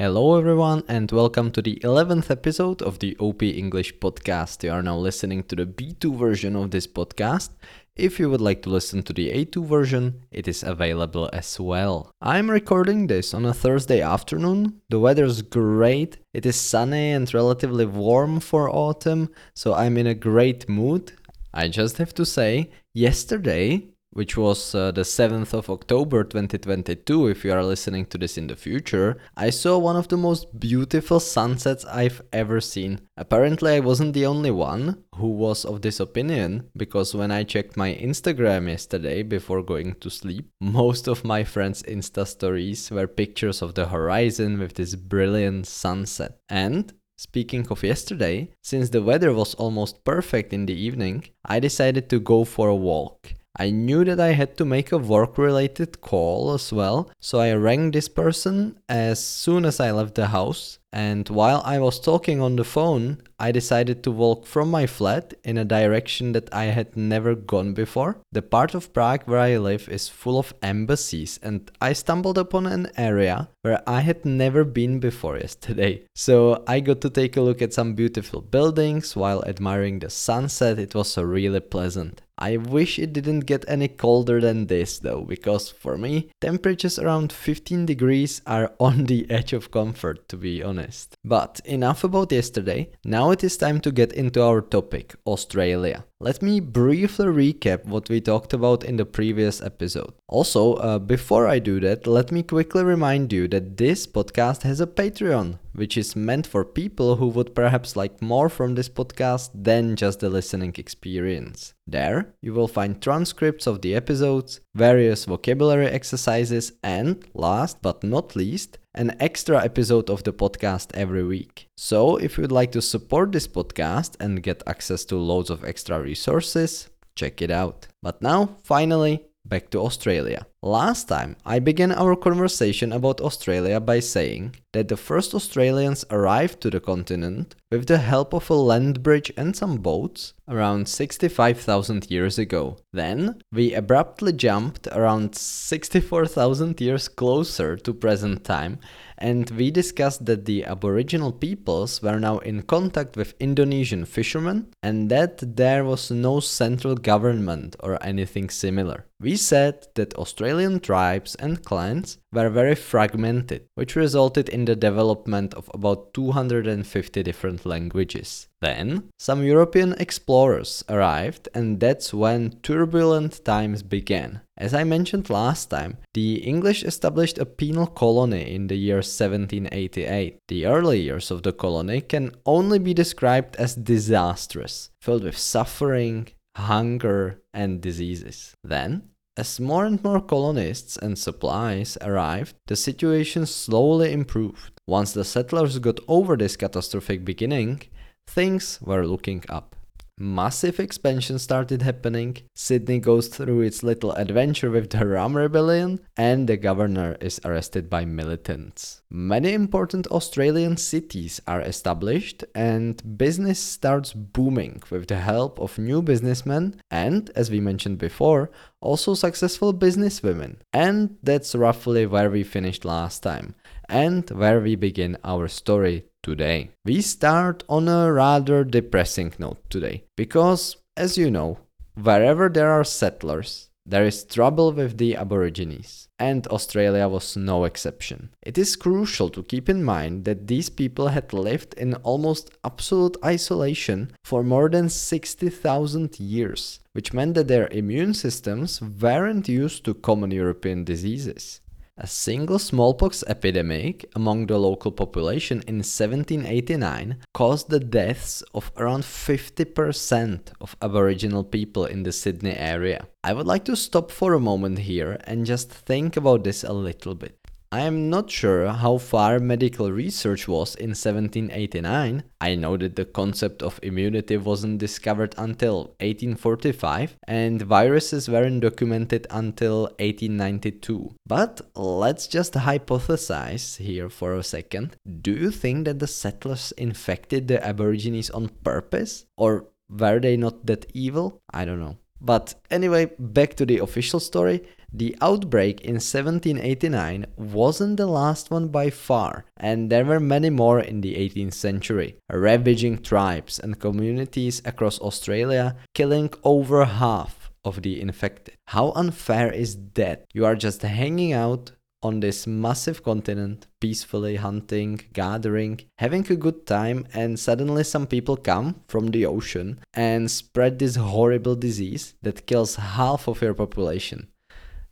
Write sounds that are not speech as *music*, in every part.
Hello, everyone, and welcome to the 11th episode of the Openglish podcast. You are now listening to the B2 version of this podcast. If you would like to listen to the A2 version, it is available as well. I'm recording this on a Thursday afternoon. The weather's great. It is sunny and relatively warm for autumn, so I'm in a great mood. I just have to say, yesterday which was uh, the 7th of October 2022, if you are listening to this in the future, I saw one of the most beautiful sunsets I've ever seen. Apparently, I wasn't the only one who was of this opinion, because when I checked my Instagram yesterday before going to sleep, *laughs* most of my friends' Insta stories were pictures of the horizon with this brilliant sunset. And Speaking of yesterday, since the weather was almost perfect in the evening, I decided to go for a walk. I knew that I had to make a work related call as well, so I rang this person as soon as I left the house. And while I was talking on the phone, I decided to walk from my flat in a direction that I had never gone before. The part of Prague where I live is full of embassies, and I stumbled upon an area where I had never been before yesterday. *laughs* So I got to take a look at some beautiful buildings while admiring the sunset. It was really pleasant. I wish it didn't get any colder than this though, because for me, temperatures around 15 degrees are *laughs* on the edge of comfort to be honest. But enough about yesterday, now it is time to get into our topic, Australia. Let me briefly recap what we talked about in the previous episode. Also, uh, before I do that, let me quickly remind you that this podcast has a Patreon, which is meant for people who would perhaps like more from this podcast than just the listening experience. There, you will find transcripts of the episodes, various vocabulary exercises, and last but not least, an extra episode of the podcast every week. So, if you'd like to support this podcast and get access to loads of extra resources, check it out. But now, finally, back to Australia. Last time, I began our conversation about Australia by saying that the first Australians arrived to the continent with the help of a land bridge and some boats around 65,000 years ago. Then, we abruptly jumped around 64,000 years closer to present time and we discussed that the Aboriginal peoples were now in contact with Indonesian fishermen and that there was no central government or anything similar. We said that Australian tribes and clans were very fragmented, which resulted in the development of about 250 different languages. Then, some European explorers arrived, and that's when turbulent times began. As I mentioned last time, the English established a penal colony in the year 1788. The early years of the colony can only be described as disastrous, filled with suffering, hunger, and diseases. Then, as more and more colonists and supplies arrived, the situation slowly improved. Once the settlers got over this catastrophic beginning, things were looking up massive expansion started happening. Sydney goes through its little adventure with the Rum Rebellion, and the governor is arrested by militants. Many important Australian cities are established, and business starts booming with the help of new businessmen and, as we mentioned before, also successful businesswomen. And that's roughly where we finished last time, and where we begin our story today. We start on a rather depressing note today because, as you know, wherever there are settlers, there is trouble with the Aborigines, and Australia was no exception. It is crucial to keep in mind that these people had lived in almost absolute isolation for more than 60,000 years, which meant that their immune systems weren't used to common European diseases. A single smallpox epidemic among the local population in 1789 caused the deaths of around 50% of Aboriginal people in the Sydney area. I would like to stop for a moment here and just think about this a little bit. I am not sure how far medical research was in 1789. I know that the concept of immunity wasn't discovered until 1845 and viruses weren't documented until 1892. But let's just hypothesize here for a second. Do you think that the settlers infected the Aborigines on purpose? Or were they not that evil? I don't know. But anyway, back to the official story. The outbreak in 1789 wasn't the last one by far, and there were many more in the 18th century, ravaging tribes and communities across Australia, killing over half of the infected. How unfair is that? You are just hanging out on this massive continent, peacefully hunting, gathering, having a good time, and suddenly some people come from the ocean and spread this horrible disease that kills half of your population.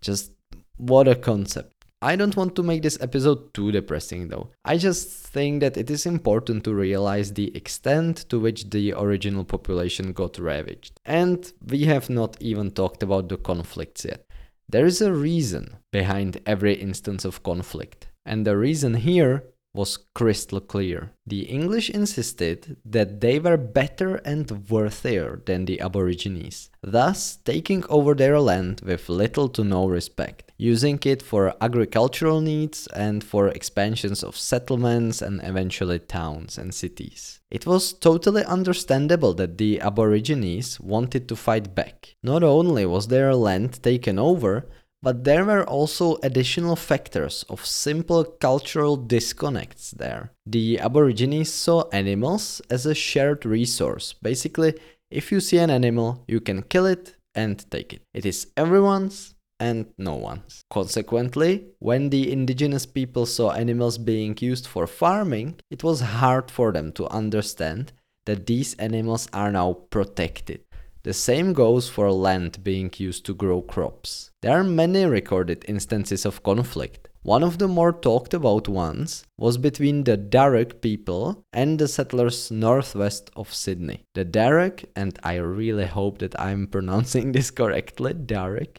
Just what a concept. I don't want to make this episode too depressing though. I just think that it is important to realize the extent to which the original population got ravaged. And we have not even talked about the conflicts yet. There is a reason behind every instance of conflict, and the reason here was crystal clear. The English insisted that they were better and worthier than the Aborigines, thus taking over their land with little to no respect, using it for agricultural needs and for expansions of settlements and eventually towns and cities. It was totally understandable that the Aborigines wanted to fight back. Not only was their land taken over, but there were also additional factors of simple cultural disconnects there. The Aborigines saw animals as a shared resource. Basically, if you see an animal, you can kill it and take it. It is everyone's and no one's. Consequently, when the indigenous people saw animals being used for farming, it was hard for them to understand that these animals are now protected. The same goes for land being used to grow crops. There are many recorded instances of conflict. One of the more talked about ones was between the Darug people and the settlers northwest of Sydney. The Darug, and I really hope that I'm *laughs* pronouncing this correctly, Darug,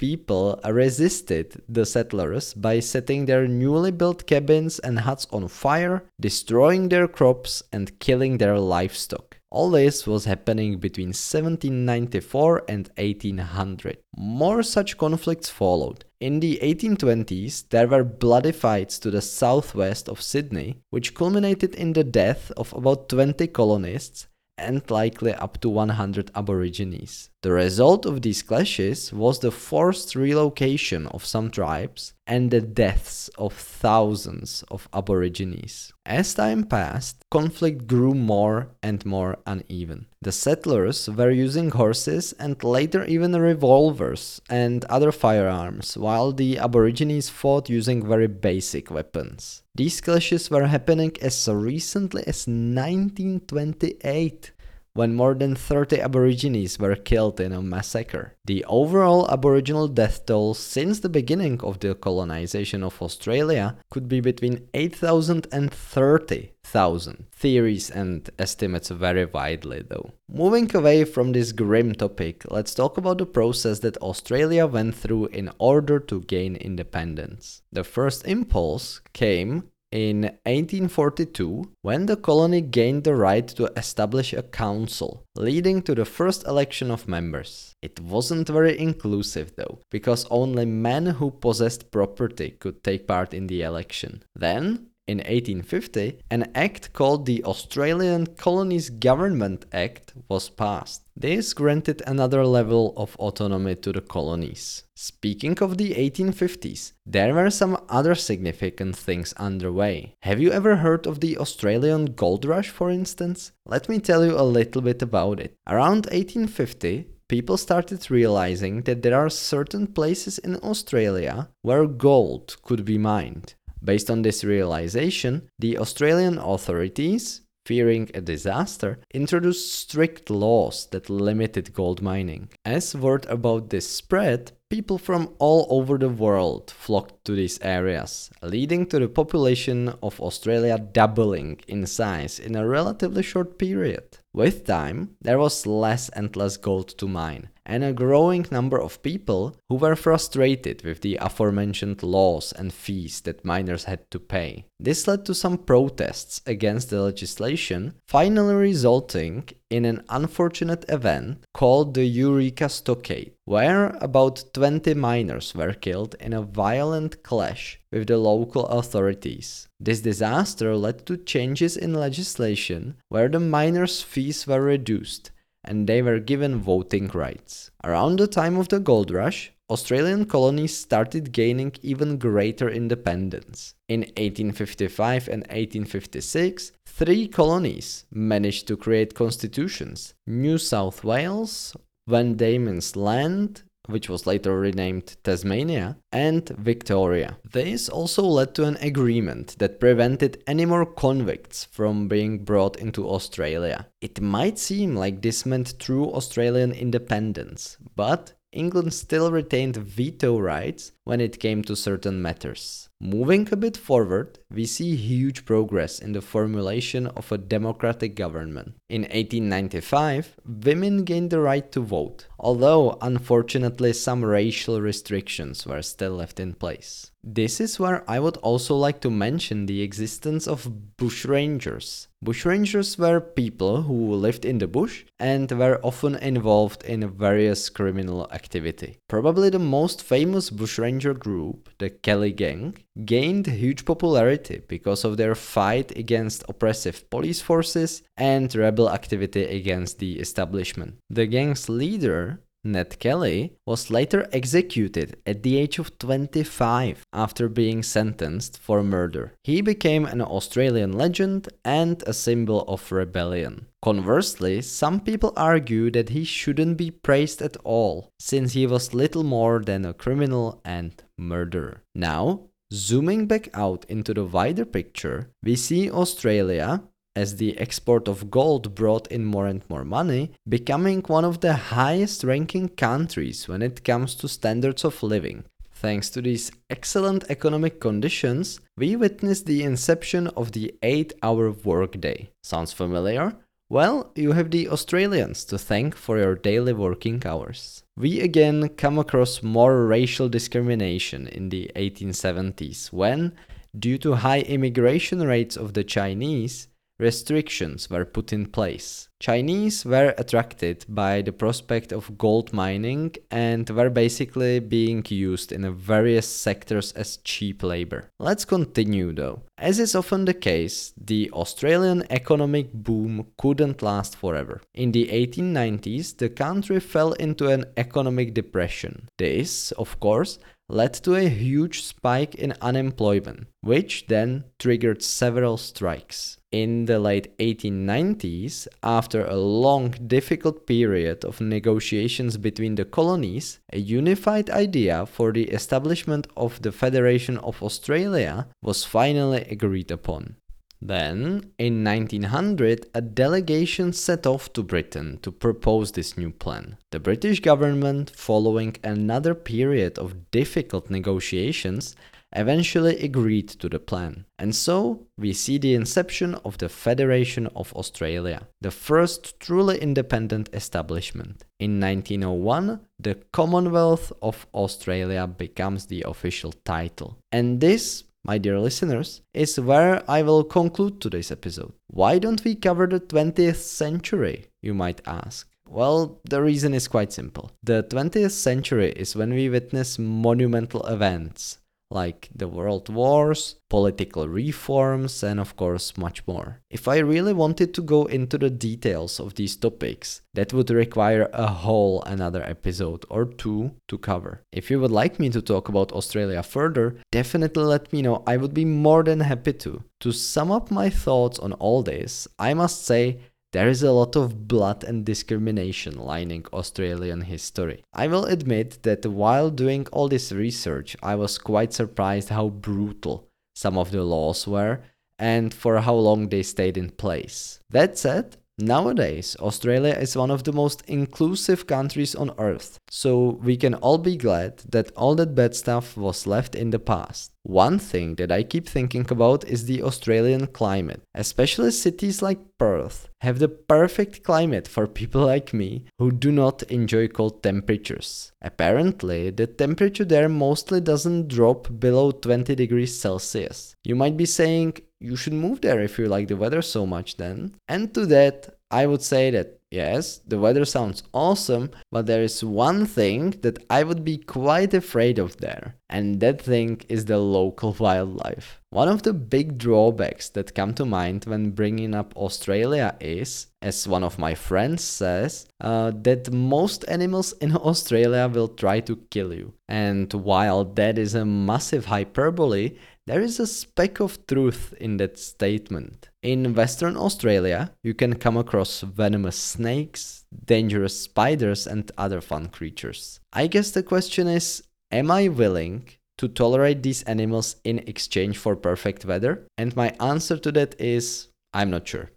people resisted the settlers by setting their newly built cabins and huts on fire, destroying their crops, and killing their livestock. All this was happening between 1794 and 1800. More such conflicts followed. In the 1820s, there were bloody fights to the southwest of Sydney, which culminated in the death of about 20 colonists and likely up to 100 Aborigines. The result of these clashes was the forced relocation of some tribes and the deaths of thousands of Aborigines. As time passed, conflict grew more and more uneven. The settlers were using horses and later even revolvers and other firearms, while the Aborigines fought using very basic weapons. These clashes were happening as recently as 1928 when more than 30 Aborigines were killed in a massacre. The overall Aboriginal death toll since the beginning of the colonization of Australia could be between 8,000 and 30,000. Theories and estimates vary widely though. Moving away from this grim topic, let's talk about the process that Australia went through in order to gain independence. The first impulse came in 1842 when the colony gained the right to establish a council, leading to the first election of members. It wasn't very inclusive though, because only men who possessed property could take part in the election. Then, in 1850, an act called the Australian Colonies Government Act was passed. This granted another level of autonomy to the colonies. Speaking of the 1850s, there were some other significant things underway. Have you ever heard of the Australian gold rush, for instance? Let me tell you a little bit about it. Around 1850, people started realizing that there are certain places in Australia where gold could be mined. Based on this realization, the Australian authorities, fearing a disaster, introduced strict laws that limited gold mining. As word about this spread, people from all over the world flocked to these areas, leading to the population of Australia doubling in size in a relatively short period. With time, there was less and less gold to mine, and a growing number of people who were frustrated with the aforementioned laws and fees that miners had to pay. This led to some protests against the legislation, finally resulting in an unfortunate event called the Eureka Stockade, where about 20 miners were killed in a violent clash with the local authorities. This disaster led to changes in legislation where the miners' fees were reduced and they were given voting rights. Around the time of the gold rush, Australian colonies started gaining even greater independence. In 1855 and 1856, three colonies managed to create constitutions New South Wales, Van Diemen's Land, which was later renamed Tasmania, and Victoria. This also led to an agreement that prevented any more convicts from being brought into Australia. It might seem like this meant true Australian independence, but England still retained veto rights when it came to certain matters. Moving a bit forward, we see huge progress in the formulation of a democratic government. In 1895, women gained the right to vote, although unfortunately some racial restrictions were still left in place. This is where I would also like to mention the existence of bushrangers. Bushrangers were people who lived in the bush and were often involved in various criminal activity. Probably the most famous bushranger group, the Kelly Gang, gained huge popularity because of their fight against oppressive police forces and rebel activity against the establishment. The gang's leader, Ned Kelly was later executed at the age of 25 after being sentenced for murder. He became an Australian legend and a symbol of rebellion. Conversely, some people argue that he shouldn't be praised at all, since he was little more than a criminal and murderer. Now, zooming back out into the wider picture, we see Australia as the export of gold brought in more and more money, becoming one of the highest ranking countries when it comes to standards of living. Thanks to these excellent economic conditions, we witnessed the inception of the 8 hour workday. Sounds familiar? Well, you have the Australians to thank for your daily working hours. We again come across more racial discrimination in the 1870s when, due to high immigration rates of the Chinese, restrictions were put in place. Chinese were attracted by the prospect of gold mining and were basically being used in various sectors as cheap labor. Let's continue though. As is often the case, the Australian economic boom couldn't last forever. In the 1890s, the country fell into an economic depression. This, of course, led to a huge spike in unemployment, which then triggered several strikes. In the late 1890s, after a long, difficult period of negotiations between the colonies, a unified idea for the establishment of the Federation of Australia was finally agreed upon. Then, in 1900, a delegation set off to Britain to propose this new plan. The British government, following another period of difficult negotiations, eventually agreed to the plan. And so, we see the inception of the Federation of Australia, the first truly independent establishment. In 1901, the Commonwealth of Australia becomes the official title. And this my dear listeners, is where I will conclude today's episode. Why don't we cover the 20th century, you might ask? Well, the reason is quite simple. The 20th century is when we witness monumental events like the world wars, political reforms, and of course, much more. If I really wanted to go into the details of these topics, that would require a whole another episode or two to cover. If you would like me to talk about Australia further, definitely let me know. I would be more than happy to. To sum up my thoughts on all this, I must say there is a lot of blood and discrimination lining Australian history. I will admit that while doing all this research, I was quite surprised how brutal some of the laws were and for how long they stayed in place. That said, Nowadays, Australia is one of the most inclusive countries on earth, so we can all be glad that all that bad stuff was left in the past. One thing that I keep thinking about is the Australian climate. Especially cities like Perth have the perfect climate for people like me who do not enjoy cold temperatures. Apparently, the temperature there mostly doesn't drop below 20 degrees Celsius. You might be saying, you should move there if you like the weather so much then. And to that, I would say that yes, the weather sounds awesome, but there is one thing that I would be quite afraid of there, and that thing is the local *laughs* wildlife. One of the big drawbacks that come to mind when bringing up Australia is, as one of my friends says, uh, that most animals in *laughs* Australia will try to kill you. And while that is a massive hyperbole, there is a speck of truth in that statement. In Western Australia, you can come across venomous snakes, dangerous spiders, and other fun creatures. I guess the question is Am I willing to tolerate these animals in exchange for perfect weather? And my answer to that is I'm not sure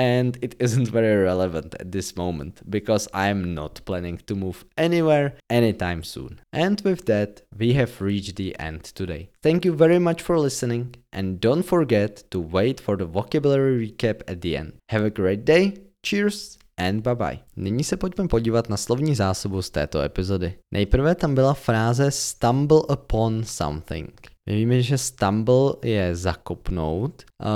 and it isn't very relevant at this moment because I'm not planning to move anywhere anytime soon. And with that, we have reached the end today. Thank you very much for listening and don't forget to wait for the vocabulary recap at the end. Have a great day, cheers and bye bye. Nyní se pojďme podívat na slovní zásobu z této epizody. Nejprve tam byla fráze stumble upon something. My víme, že stumble je zakopnout, uh,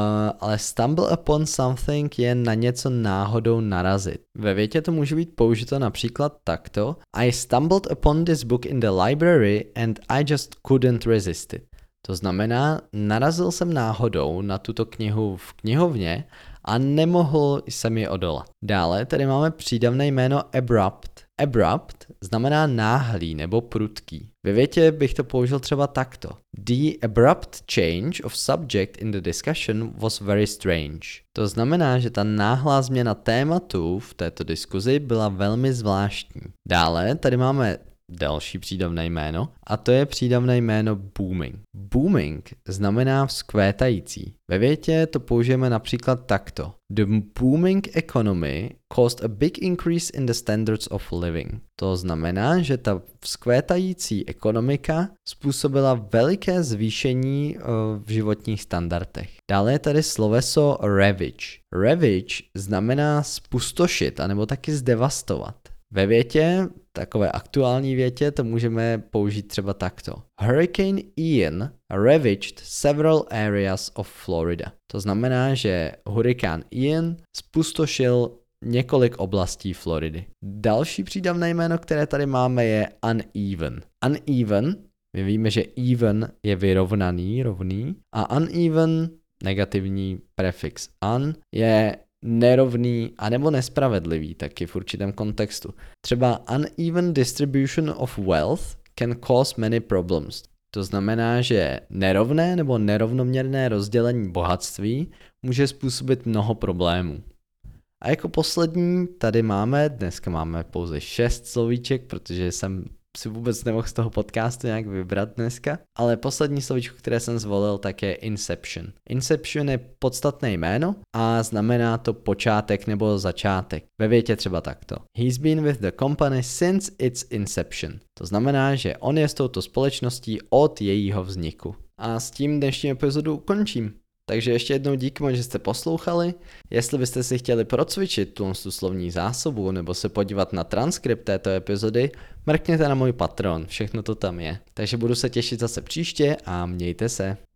ale stumble upon something je na něco náhodou narazit. Ve větě to může být použito například takto. I stumbled upon this book in the library and I just couldn't resist it. To znamená, narazil jsem náhodou na tuto knihu v knihovně a nemohl jsem ji odolat. Dále tady máme přídavné jméno abrupt. Abrupt znamená náhlý nebo prudký. Ve větě bych to použil třeba takto. The abrupt change of subject in the discussion was very strange. To znamená, že ta náhlá změna tématu v této diskuzi byla velmi zvláštní. Dále tady máme další přídavné jméno a to je přídavné jméno booming. Booming znamená vzkvétající. Ve větě to použijeme například takto. The booming economy caused a big increase in the standards of living. To znamená, že ta vzkvétající ekonomika způsobila veliké zvýšení uh, v životních standardech. Dále je tady sloveso ravage. Ravage znamená spustošit, anebo taky zdevastovat. Ve větě, takové aktuální větě, to můžeme použít třeba takto. Hurricane Ian ravaged several areas of Florida. To znamená, že hurikán Ian spustošil několik oblastí Floridy. Další přídavné jméno, které tady máme, je uneven. Uneven, my víme, že even je vyrovnaný, rovný, a uneven, negativní prefix un, je nerovný anebo nespravedlivý taky v určitém kontextu. Třeba uneven distribution of wealth can cause many problems. To znamená, že nerovné nebo nerovnoměrné rozdělení bohatství může způsobit mnoho problémů. A jako poslední tady máme, dneska máme pouze šest slovíček, protože jsem si vůbec nemohl z toho podcastu nějak vybrat dneska, ale poslední slovíčko, které jsem zvolil, tak je Inception. Inception je podstatné jméno a znamená to počátek nebo začátek. Ve větě třeba takto. He's been with the company since its inception. To znamená, že on je s touto společností od jejího vzniku. A s tím dnešní epizodu končím. Takže ještě jednou díky moc, že jste poslouchali. Jestli byste si chtěli procvičit tu slovní zásobu nebo se podívat na transkript této epizody, mrkněte na můj Patron, všechno to tam je. Takže budu se těšit zase příště a mějte se.